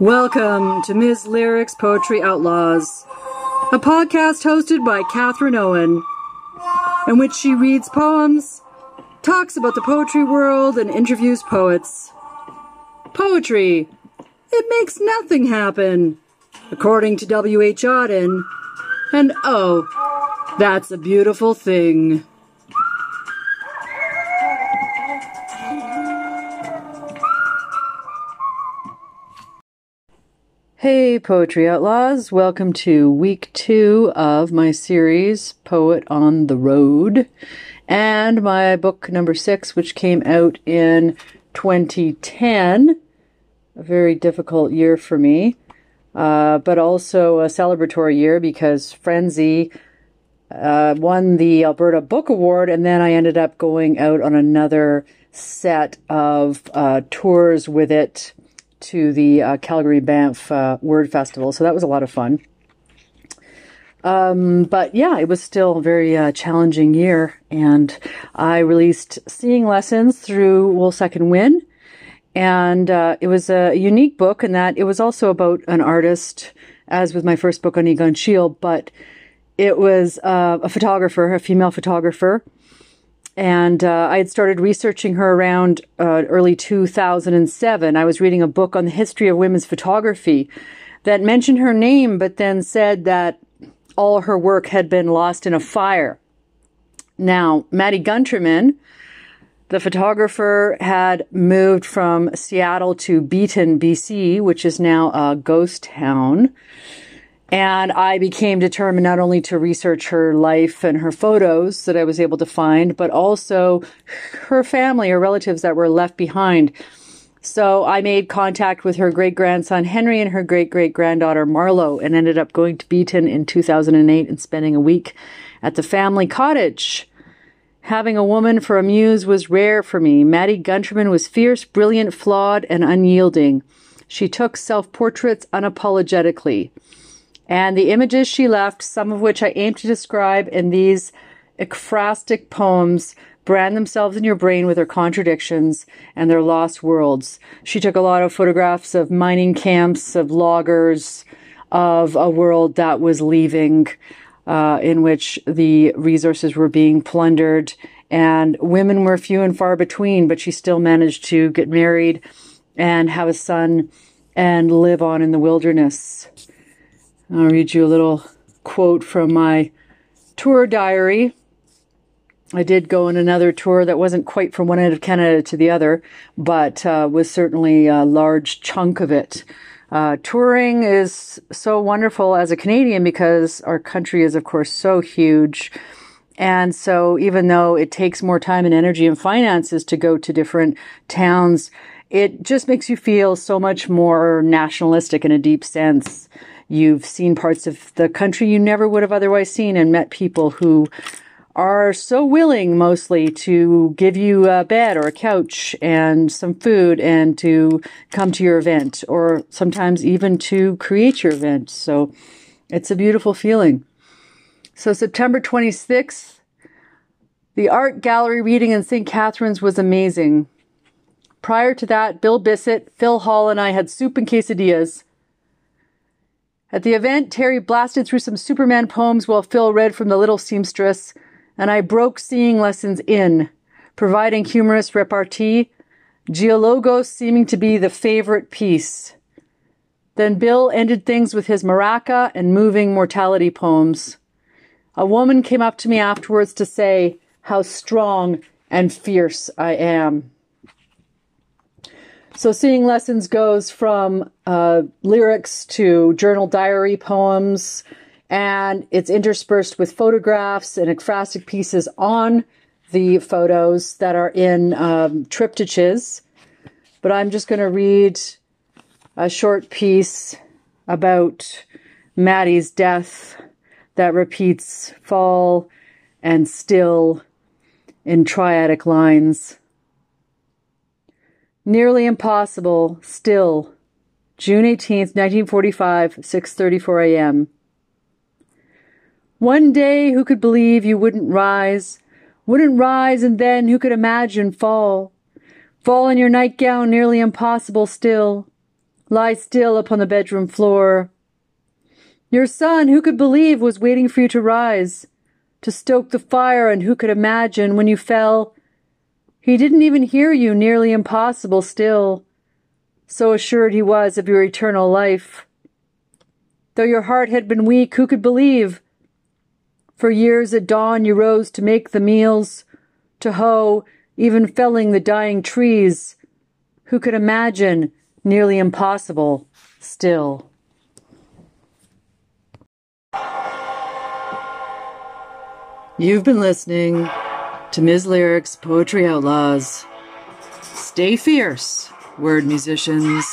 Welcome to Ms. Lyrics Poetry Outlaws, a podcast hosted by Catherine Owen, in which she reads poems, talks about the poetry world, and interviews poets. Poetry, it makes nothing happen, according to W.H. Auden, and oh, that's a beautiful thing. Hey, Poetry Outlaws. Welcome to week two of my series, Poet on the Road, and my book number six, which came out in 2010. A very difficult year for me, uh, but also a celebratory year because Frenzy uh, won the Alberta Book Award, and then I ended up going out on another set of uh, tours with it to the uh, Calgary Banff uh, Word Festival. So that was a lot of fun. Um, but yeah, it was still a very uh, challenging year. And I released Seeing Lessons through Wolsak and Wynn. And uh, it was a unique book in that it was also about an artist, as with my first book on Egon Schiele, but it was uh, a photographer, a female photographer and uh, I had started researching her around uh, early 2007. I was reading a book on the history of women's photography that mentioned her name, but then said that all her work had been lost in a fire. Now, Mattie Gunterman, the photographer, had moved from Seattle to Beaton, BC, which is now a ghost town. And I became determined not only to research her life and her photos that I was able to find, but also her family or relatives that were left behind. So I made contact with her great grandson Henry and her great great granddaughter Marlo and ended up going to Beaton in 2008 and spending a week at the family cottage. Having a woman for a muse was rare for me. Mattie Gunterman was fierce, brilliant, flawed, and unyielding. She took self portraits unapologetically. And the images she left, some of which I aim to describe in these ekphrastic poems, brand themselves in your brain with their contradictions and their lost worlds. She took a lot of photographs of mining camps, of loggers, of a world that was leaving, uh, in which the resources were being plundered and women were few and far between, but she still managed to get married and have a son and live on in the wilderness. I'll read you a little quote from my tour diary. I did go on another tour that wasn't quite from one end of Canada to the other, but uh, was certainly a large chunk of it. Uh, touring is so wonderful as a Canadian because our country is, of course, so huge. And so, even though it takes more time and energy and finances to go to different towns, it just makes you feel so much more nationalistic in a deep sense. You've seen parts of the country you never would have otherwise seen and met people who are so willing mostly to give you a bed or a couch and some food and to come to your event or sometimes even to create your event. So it's a beautiful feeling. So September 26th, the art gallery reading in St. Catharines was amazing. Prior to that, Bill Bissett, Phil Hall, and I had soup and quesadillas. At the event, Terry blasted through some Superman poems while Phil read from The Little Seamstress, and I broke seeing lessons in, providing humorous repartee, Geologos seeming to be the favorite piece. Then Bill ended things with his maraca and moving mortality poems. A woman came up to me afterwards to say how strong and fierce I am. So, Seeing Lessons goes from uh, lyrics to journal diary poems, and it's interspersed with photographs and ekphrastic pieces on the photos that are in um. But I'm just going to read a short piece about Mattie's death that repeats fall and still in triadic lines. Nearly impossible, still. June 18th, 1945, 6:34 a.m. One day who could believe you wouldn't rise, wouldn't rise and then who could imagine fall? Fall in your nightgown nearly impossible still. lie still upon the bedroom floor. Your son, who could believe, was waiting for you to rise, to stoke the fire, and who could imagine when you fell? He didn't even hear you, nearly impossible still, so assured he was of your eternal life. Though your heart had been weak, who could believe? For years at dawn you rose to make the meals, to hoe, even felling the dying trees. Who could imagine? Nearly impossible, still. You've been listening to Ms. Lyric's Poetry Outlaws. Stay fierce, word musicians.